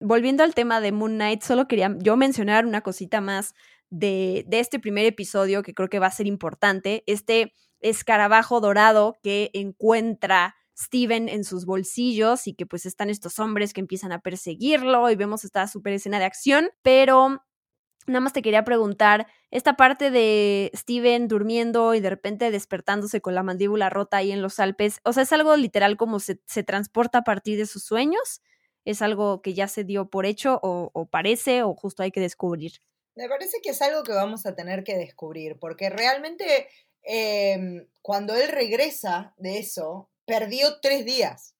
Volviendo al tema de Moon Knight, solo quería yo mencionar una cosita más de, este primer episodio que creo que va a ser importante, este escarabajo dorado que encuentra Steven en sus bolsillos y que pues están estos hombres que empiezan a perseguirlo y vemos esta super escena de acción, pero nada más te quería preguntar, esta parte de Steven durmiendo y de repente despertándose con la mandíbula rota ahí en los Alpes, o sea, es algo literal como se, se transporta a partir de sus sueños, es algo que ya se dio por hecho o, o parece o justo hay que descubrir. Me parece que es algo que vamos a tener que descubrir, porque realmente em, cuando él regresa de eso, perdió tres días.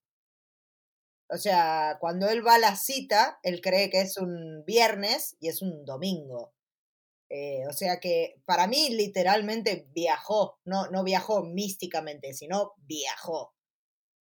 O sea, cuando él va a la cita, él cree que es un viernes y es un domingo. Eh, o sea que para mí literalmente viajó, no, no viajó místicamente, sino viajó.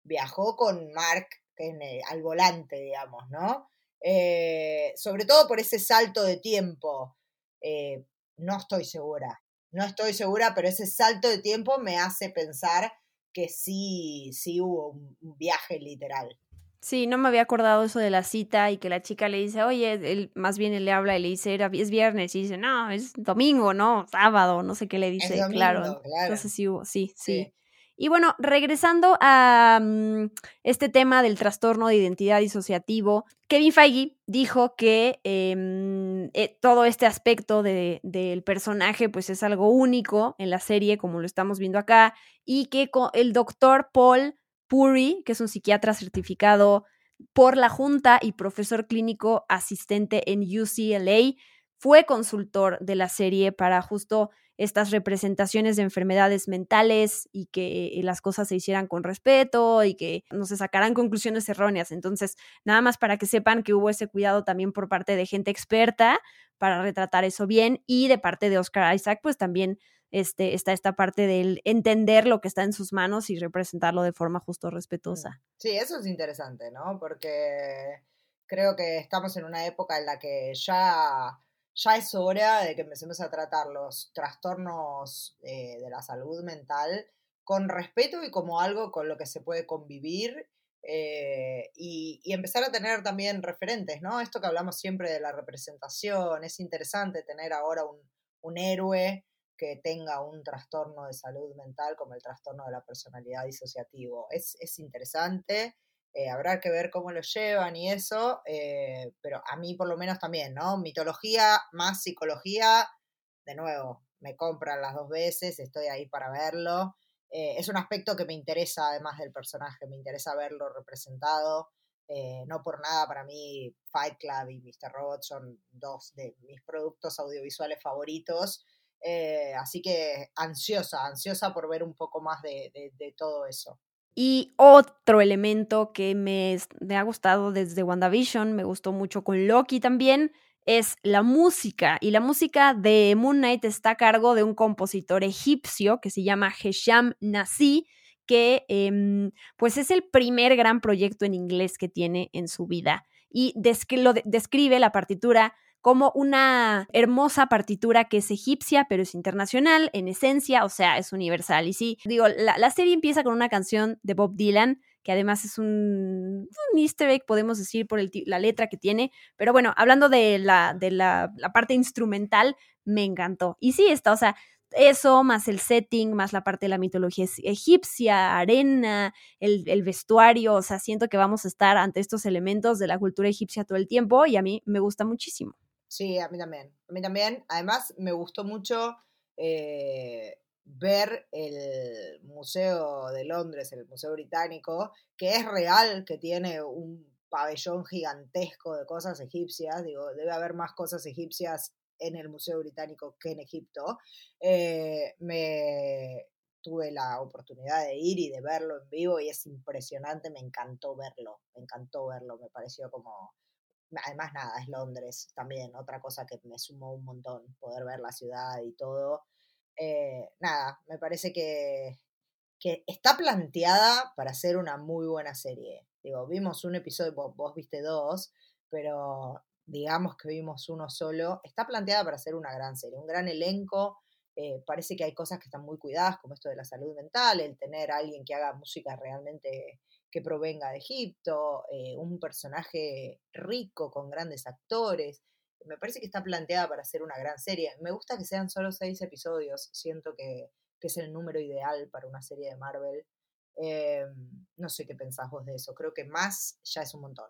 Viajó con Mark en al volante, digamos, ¿no? Eh, sobre todo por ese salto de tiempo. Eh, no estoy segura, no estoy segura, pero ese salto de tiempo me hace pensar que sí, sí hubo un viaje literal. Sí, no me había acordado eso de la cita y que la chica le dice, oye, él, más bien él le habla y le dice, es viernes, y dice, no, es domingo, no, sábado, no sé qué le dice, claro. Entonces sí hubo, sí, sí, Y bueno, regresando a mm, este tema del trastorno de identidad disociativo, Kevin Feige dijo que em, eh, todo este aspecto de, del personaje pues es algo único en la serie, como lo estamos viendo acá, y que el doctor Paul Puri, que es un psiquiatra certificado por la Junta y profesor clínico asistente en UCLA, fue consultor de la serie para justo estas representaciones de enfermedades mentales y que las cosas se hicieran con respeto y que no se sacaran conclusiones erróneas. Entonces, nada más para que sepan que hubo ese cuidado también por parte de gente experta para retratar eso bien y de parte de Oscar Isaac, pues también este, está esta parte del entender lo que está en sus manos y representarlo de forma justo respetuosa. Sí, eso es interesante, ¿no? Porque creo que estamos en una época en la que ya, ya es hora de que empecemos a tratar los trastornos eh, de la salud mental con respeto y como algo con lo que se puede convivir eh, y, empezar a tener también referentes, ¿no? Esto que hablamos siempre de la representación, es interesante tener ahora un, un héroe que tenga un trastorno de salud mental como el trastorno de la personalidad disociativo. Es, interesante, eh, habrá que ver cómo lo llevan y eso, eh, pero a mí por lo menos también, ¿no? Mitología más psicología, de nuevo, me compran las dos veces, estoy ahí para verlo. Eh, es un aspecto que me interesa además del personaje, me interesa verlo representado. no por nada, para mí Fight Club y Mr. Robot son dos de mis productos audiovisuales favoritos así que ansiosa, ansiosa por ver un poco más de, todo eso. Y otro elemento que me, ha gustado desde WandaVision, me gustó mucho con Loki también, es la música. Y la música de Moon Knight está a cargo de un compositor egipcio que se llama Hesham Nasi, que em, pues es el primer gran proyecto en inglés que tiene en su vida. Y lo describe la partitura como una hermosa partitura que es egipcia, pero es internacional en esencia, o sea, es universal. Y sí, digo, la, serie empieza con una canción de Bob Dylan, que además es un, easter egg, podemos decir, por la letra que tiene. Pero bueno, hablando de, la, de la, parte instrumental, me encantó. Y sí, está, o sea, eso, más el setting, más la parte de la mitología egipcia, arena, el, el, vestuario, o sea, siento que vamos a estar ante estos elementos de la cultura egipcia todo el tiempo y a mí me gusta muchísimo. Sí, a mí también. A mí también. Además, me gustó mucho eh, ver el Museo de Londres, el Museo Británico, que es real, que tiene un pabellón gigantesco de cosas egipcias. Digo, debe haber más cosas egipcias en el Museo Británico que en Egipto. Eh, me tuve la oportunidad de ir y de verlo en vivo y es impresionante, me encantó verlo, me encantó verlo, me pareció como además nada, es Londres también, otra cosa que me sumó un montón, poder ver la ciudad y todo. Eh, nada, me parece que, que está planteada para ser una muy buena serie. Digo, vimos un episodio, vos, viste dos, pero digamos que vimos uno solo. Está planteada para ser una gran serie, un gran elenco. Eh, parece que hay cosas que están muy cuidadas, como esto de la salud mental, el tener a alguien que haga música realmente que provenga de Egipto, eh, un personaje rico con grandes actores. Me parece que está planteada para ser una gran serie. Me gusta que sean solo seis episodios. Siento que, es el número ideal para una serie de Marvel. Eh, no sé qué pensás vos de eso. Creo que más ya es un montón.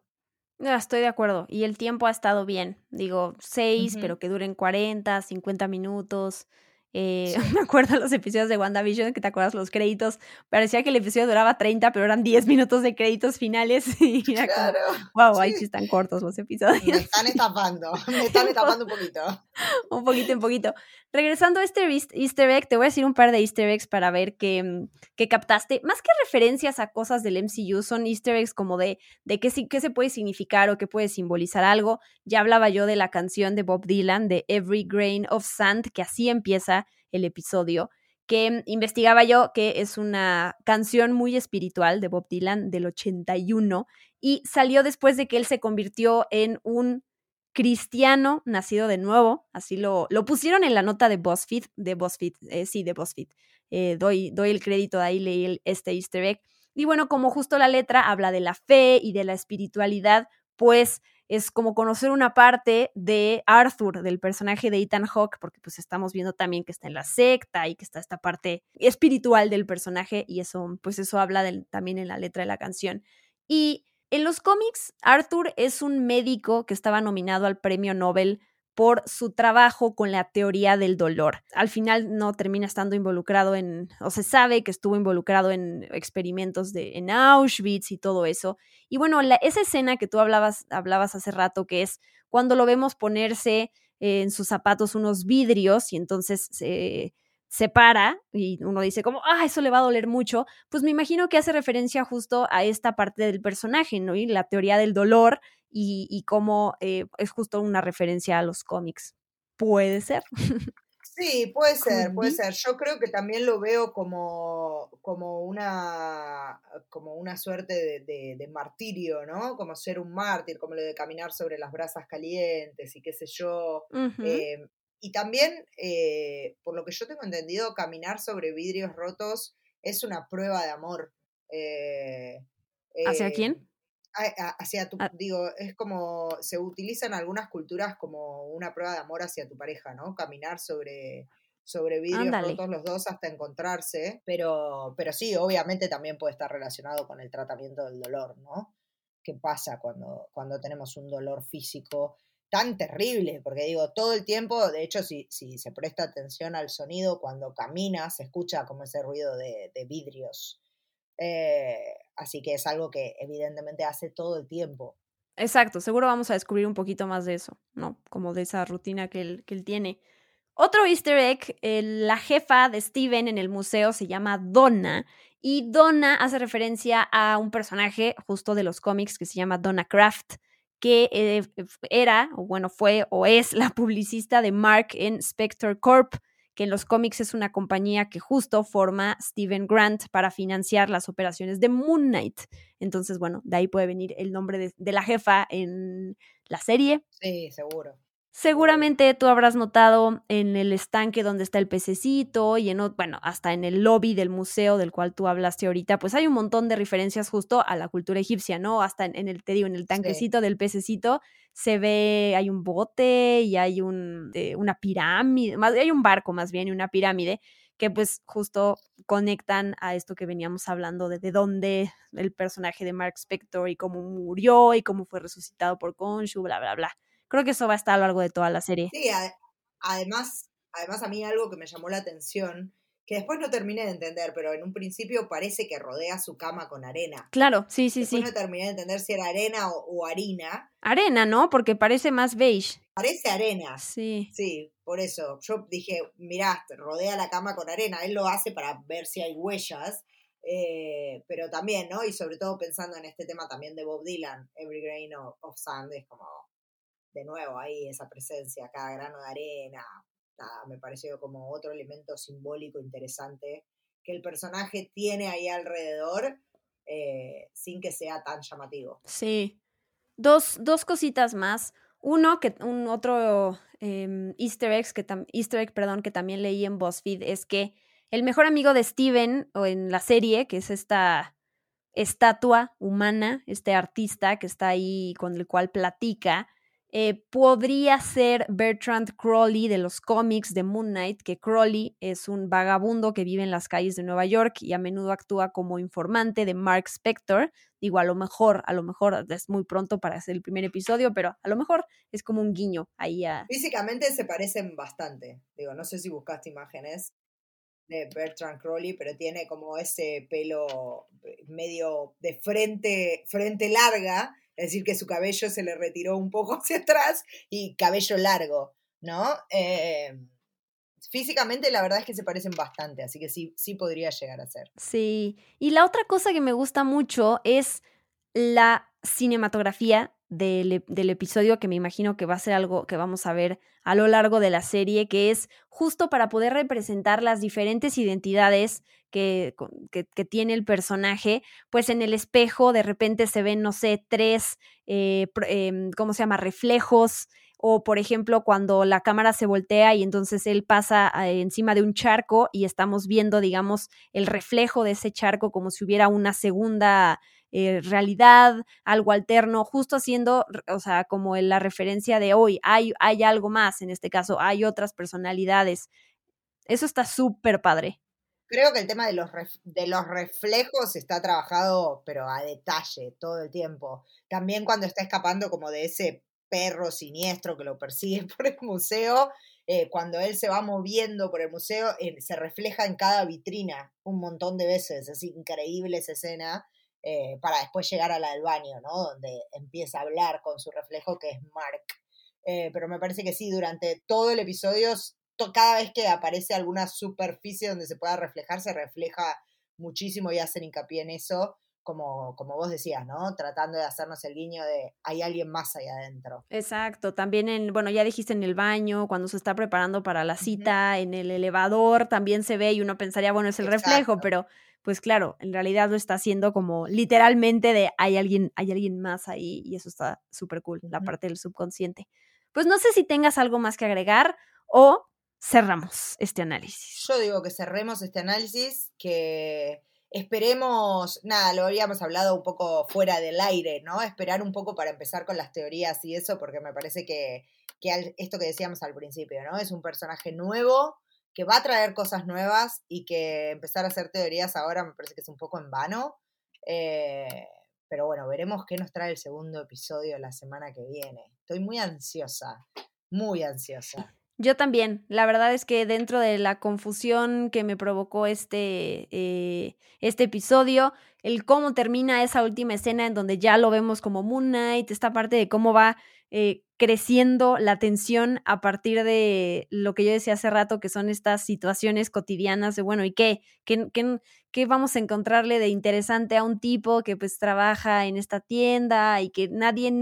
No, estoy de acuerdo. Y el tiempo ha estado bien. Digo, seis, pero que duren 40, 50 minutos. Eh, me acuerdo los episodios de WandaVision, que te acuerdas los créditos, parecía que el episodio duraba 30, pero eran 10 minutos de créditos finales y era Claro. wow, sí. ahí sí están cortos los Me episodios. están estafando, me están estafando un poquito. un poquito en poquito. Regresando a este eas- easter egg, te voy a decir un par de easter eggs para ver que, mm, captaste. Más que referencias a cosas del MCU, son easter eggs como de, de qué, qué se puede significar o qué puede simbolizar algo. Ya hablaba yo de la canción de Bob Dylan, de Every Grain of Sand, que así empieza el episodio, que mm, investigaba yo que es una canción muy espiritual de Bob Dylan del 81 y salió después de que él se convirtió en un cristiano nacido de nuevo, así lo, lo pusieron en la nota de BuzzFeed, de BuzzFeed, eh, sí, de BuzzFeed. Eh, doy, doy el crédito, de ahí leí el- este easter egg. Y bueno, como justo la letra habla de la fe y de la espiritualidad, pues es como conocer una parte de Arthur, del personaje de Ethan Hawke, porque pues estamos viendo también que está en la secta y que está esta parte espiritual del personaje y eso, pues eso habla también en la letra de la canción. Y en los cómics, Arthur es un médico que estaba nominado al premio Nobel por su trabajo con la teoría del dolor. Al final no termina estando involucrado en, o se sabe que estuvo involucrado en experimentos de, en Auschwitz y todo eso. Y bueno, la- esa escena que tú hablabas, hablabas hace rato, que es cuando lo vemos ponerse eh, en sus zapatos unos vidrios y entonces se separa y uno dice como, ah, eso le va a doler mucho, pues me imagino que hace referencia justo a esta parte del personaje, ¿no? Y la teoría del dolor y, y cómo eh, es justo una referencia a los cómics. Puede ser. Sí, puede ser, puede ser. Yo creo que también lo veo como, como una como una suerte de, de- de martirio, ¿no? Como ser un mártir, como lo de caminar sobre las brasas calientes y qué sé yo. Eh, y también, eh, por lo que yo tengo entendido, caminar sobre vidrios rotos es una prueba de amor. Eh, ¿Hacia eh, quién? a- a- hacia tu, Ah. digo, es como, se utiliza en algunas culturas como una prueba de amor hacia tu pareja, ¿no? Caminar sobre, sobre vidrios rotos los dos hasta encontrarse, pero, pero sí, obviamente también puede estar relacionado con el tratamiento del dolor, ¿no? ¿Qué pasa cuando, cuando tenemos un dolor físico tan terrible? Porque digo, todo el tiempo, de hecho, si, si se presta atención al sonido, cuando camina se escucha como ese ruido de, vidrios. Eh, así que es algo que evidentemente hace todo el tiempo. Exacto, seguro vamos a descubrir un poquito más de eso, ¿no? Como de esa rutina que él, que él tiene. Otro easter egg, la jefa de Steven en el museo se llama Donna y Donna hace referencia a un personaje justo de los cómics que se llama Donna Kraft, que eh, era, o bueno, fue o es la publicista de Mark en Spectre Corp, que en los cómics es una compañía que justo forma Steven Grant para financiar las operaciones de Moon Knight. Entonces, bueno, de ahí puede venir el nombre de, de la jefa en la serie. Sí, seguro. Seguramente tú habrás notado en el estanque donde está el pececito y en, bueno, hasta en el lobby del museo del cual tú hablaste ahorita, pues hay un montón de referencias justo a la cultura egipcia, ¿no? Hasta en, en el, te digo, en el tanquecito del pececito se ve, hay un bote y hay un, eh, una pirámide, más, hay un barco más bien y una pirámide que pues justo conectan a esto que veníamos hablando de, de dónde el personaje de Mark Spector y cómo murió y cómo fue resucitado por Khonshu, bla, bla, bla. Creo que eso va a estar a lo largo de toda la serie. Sí, a- además, además a mí algo que me llamó la atención, que después no terminé de entender, pero en un principio parece que rodea su cama con arena. Claro, sí, sí, después sí. no terminé de entender si era arena o, o harina. Arena, ¿no? Porque parece más beige. Parece arena. Sí. Sí, por eso. Yo dije, mirá, rodea la cama con arena. Él lo hace para ver si hay huellas. eh, pero también, ¿no? Y sobre todo pensando en este tema también de Bob Dylan, Every Grain of, of Sand, es como, de nuevo, ahí esa presencia, cada grano de arena. Nada, me pareció como otro elemento simbólico interesante que el personaje tiene ahí alrededor eh, sin que sea tan llamativo. Sí. Dos, dos cositas más. Uno, que un otro em, easter, egg que easter egg perdón, que también leí en BuzzFeed es que el mejor amigo de Steven o en la serie, que es esta estatua humana, este artista que está ahí con el cual platica, eh, podría ser Bertrand Crowley de los cómics de Moon Knight, que Crowley es un vagabundo que vive en las calles de Nueva York y a menudo actúa como informante de Mark Spector. Digo, a lo mejor, a lo mejor es muy pronto para hacer el primer episodio, pero a lo mejor es como un guiño ahí. Físicamente se parecen bastante. Digo, no sé si buscaste imágenes de Bertrand Crowley, pero tiene como ese pelo eh, medio de frente, frente larga, es decir, que su cabello se le retiró un poco hacia atrás y cabello largo, ¿no? Eh, físicamente la verdad es que se parecen bastante, así que sí, sí podría llegar a ser. Sí, y la otra cosa que me gusta mucho es la cinematografía del, episodio, que me imagino que va a ser algo que vamos a ver a lo largo de la serie, que es justo para poder representar las diferentes identidades que, tiene el personaje, pues en el espejo de repente se ven, no sé, tres, eh, eh, ¿cómo se llama?, reflejos o por ejemplo cuando la cámara se voltea y entonces él pasa encima de un charco y estamos viendo, digamos, el reflejo de ese charco como si hubiera una segunda eh, realidad, algo alterno, justo haciendo, o sea, como la referencia de hoy, hay, hay algo más, en este caso, hay otras personalidades. Eso está súper padre. Creo que el tema de los, de los reflejos está trabajado, pero a detalle, todo el tiempo. También cuando está escapando como de ese perro siniestro que lo persigue por el museo, eh, cuando él se va moviendo por el museo, eh, se refleja en cada vitrina un montón de veces. Es increíble esa escena. Eh, para después llegar a la del baño, ¿no? Donde empieza a hablar con su reflejo que es Mark. Eh, pero me parece que sí, durante todo el episodio, cada vez que aparece alguna superficie donde se pueda reflejar, se refleja muchísimo y hacen hincapié en eso, como, como vos decías, ¿no? Tratando de hacernos el guiño de hay alguien más ahí adentro. Exacto, también en, bueno, ya dijiste en el baño, cuando se está preparando para la cita, en el elevador también se ve y uno pensaría, bueno, es el Exacto. reflejo, pero pues claro, en realidad lo está haciendo como literalmente de hay alguien, hay alguien más ahí y eso está súper cool, la parte del subconsciente. Pues no sé si tengas algo más que agregar o cerramos este análisis. Yo digo que cerremos este análisis, que esperemos, nada, lo habíamos hablado un poco fuera del aire, ¿no? Esperar un poco para empezar con las teorías y eso, porque me parece que, que esto que decíamos al principio, ¿no? Es un personaje nuevo, que va a traer cosas nuevas y que empezar a hacer teorías ahora me parece que es un poco en vano. Eh, pero bueno, veremos qué nos trae el segundo episodio la semana que viene. Estoy muy ansiosa, muy ansiosa. Yo también. La verdad es que dentro de la confusión que me provocó este, eh, este episodio, el cómo termina esa última escena en donde ya lo vemos como Moon Knight, esta parte de cómo va eh, creciendo la tensión a partir de lo que yo decía hace rato, que son estas situaciones cotidianas de, bueno, ¿y qué? ¿Qué, qué, qué vamos a encontrarle de interesante a un tipo que pues trabaja en esta tienda y que nadie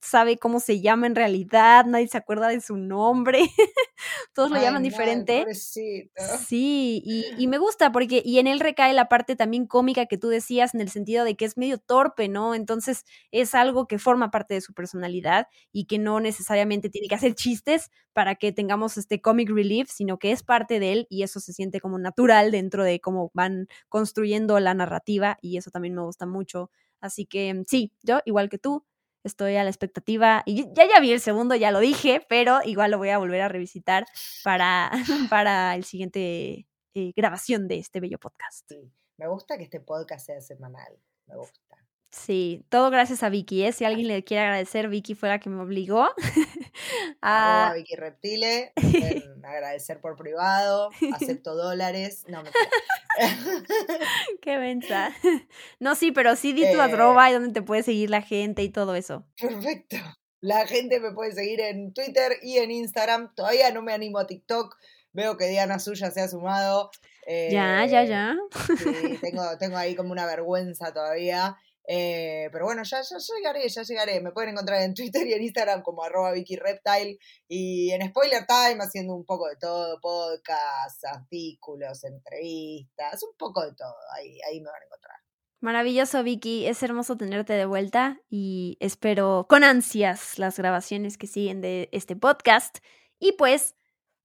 sabe cómo se llama en realidad, nadie se acuerda de su nombre, todos lo Ay, llaman no, diferente. Sí, y, y, me gusta porque, y en él recae la parte también cómica que tú decías en el sentido de que es medio torpe, ¿no? Entonces es algo que forma parte de su personalidad y que no necesariamente tiene que hacer chistes para que tengamos este comic relief, sino que es parte de él y eso se siente como natural dentro de cómo van construyendo la narrativa y eso también me gusta mucho. Así que sí, yo igual que tú, estoy a la expectativa y ya ya vi el segundo, ya lo dije, pero igual lo voy a volver a revisitar para, para el siguiente eh, grabación de este bello podcast. Sí, me gusta que este podcast sea semanal, me gusta. Sí, todo gracias a Vicky. ¿eh? Si alguien le quiere agradecer, Vicky fue la que me obligó. a Vicky Reptile, agradecer por privado, acepto dólares. No, me Qué mensa. No, sí, pero sí di tu eh, arroba y donde te puede seguir la gente y todo eso. Perfecto. La gente me puede seguir en Twitter y en Instagram. Todavía no me animo a TikTok. Veo que Diana Suya se ha sumado. Eh, ya, ya, ya. Sí, tengo, tengo ahí como una vergüenza todavía. Eh, pero bueno, ya, llegaré, ya llegaré. Me pueden encontrar en Twitter y en Instagram como arroba Vicky y en Spoiler Time haciendo un poco de todo, podcasts, artículos, entrevistas, un poco de todo. Ahí, ahí me van a encontrar. Maravilloso, Vicky. Es hermoso tenerte de vuelta y espero con ansias las grabaciones que siguen de este podcast. Y pues,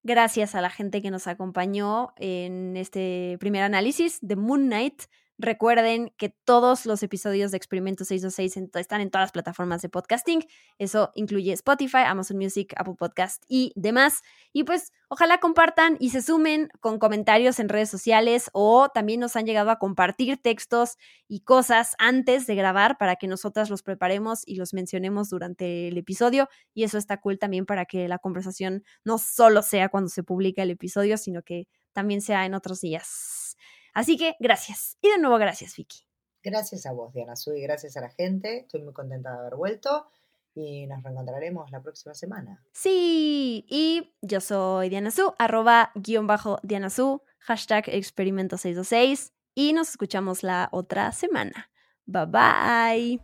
gracias a la gente que nos acompañó en este primer análisis de Moon Knight. Recuerden que todos los episodios de Experimento 626 están en todas las plataformas de podcasting. Eso incluye Spotify, Amazon Music, Apple Podcast y demás. Y pues ojalá compartan y se sumen con comentarios en redes sociales o también nos han llegado a compartir textos y cosas antes de grabar para que nosotras los preparemos y los mencionemos durante el episodio. Y eso está cool también para que la conversación no solo sea cuando se publica el episodio, sino que también sea en otros días. Así que gracias. Y de nuevo gracias, Vicky. Gracias a vos, Diana Su, y gracias a la gente. Estoy muy contenta de haber vuelto y nos reencontraremos la próxima semana. Sí, y yo soy Diana Su, arroba guion bajo Diana Su, hashtag experimento 626 y nos escuchamos la otra semana. Bye bye.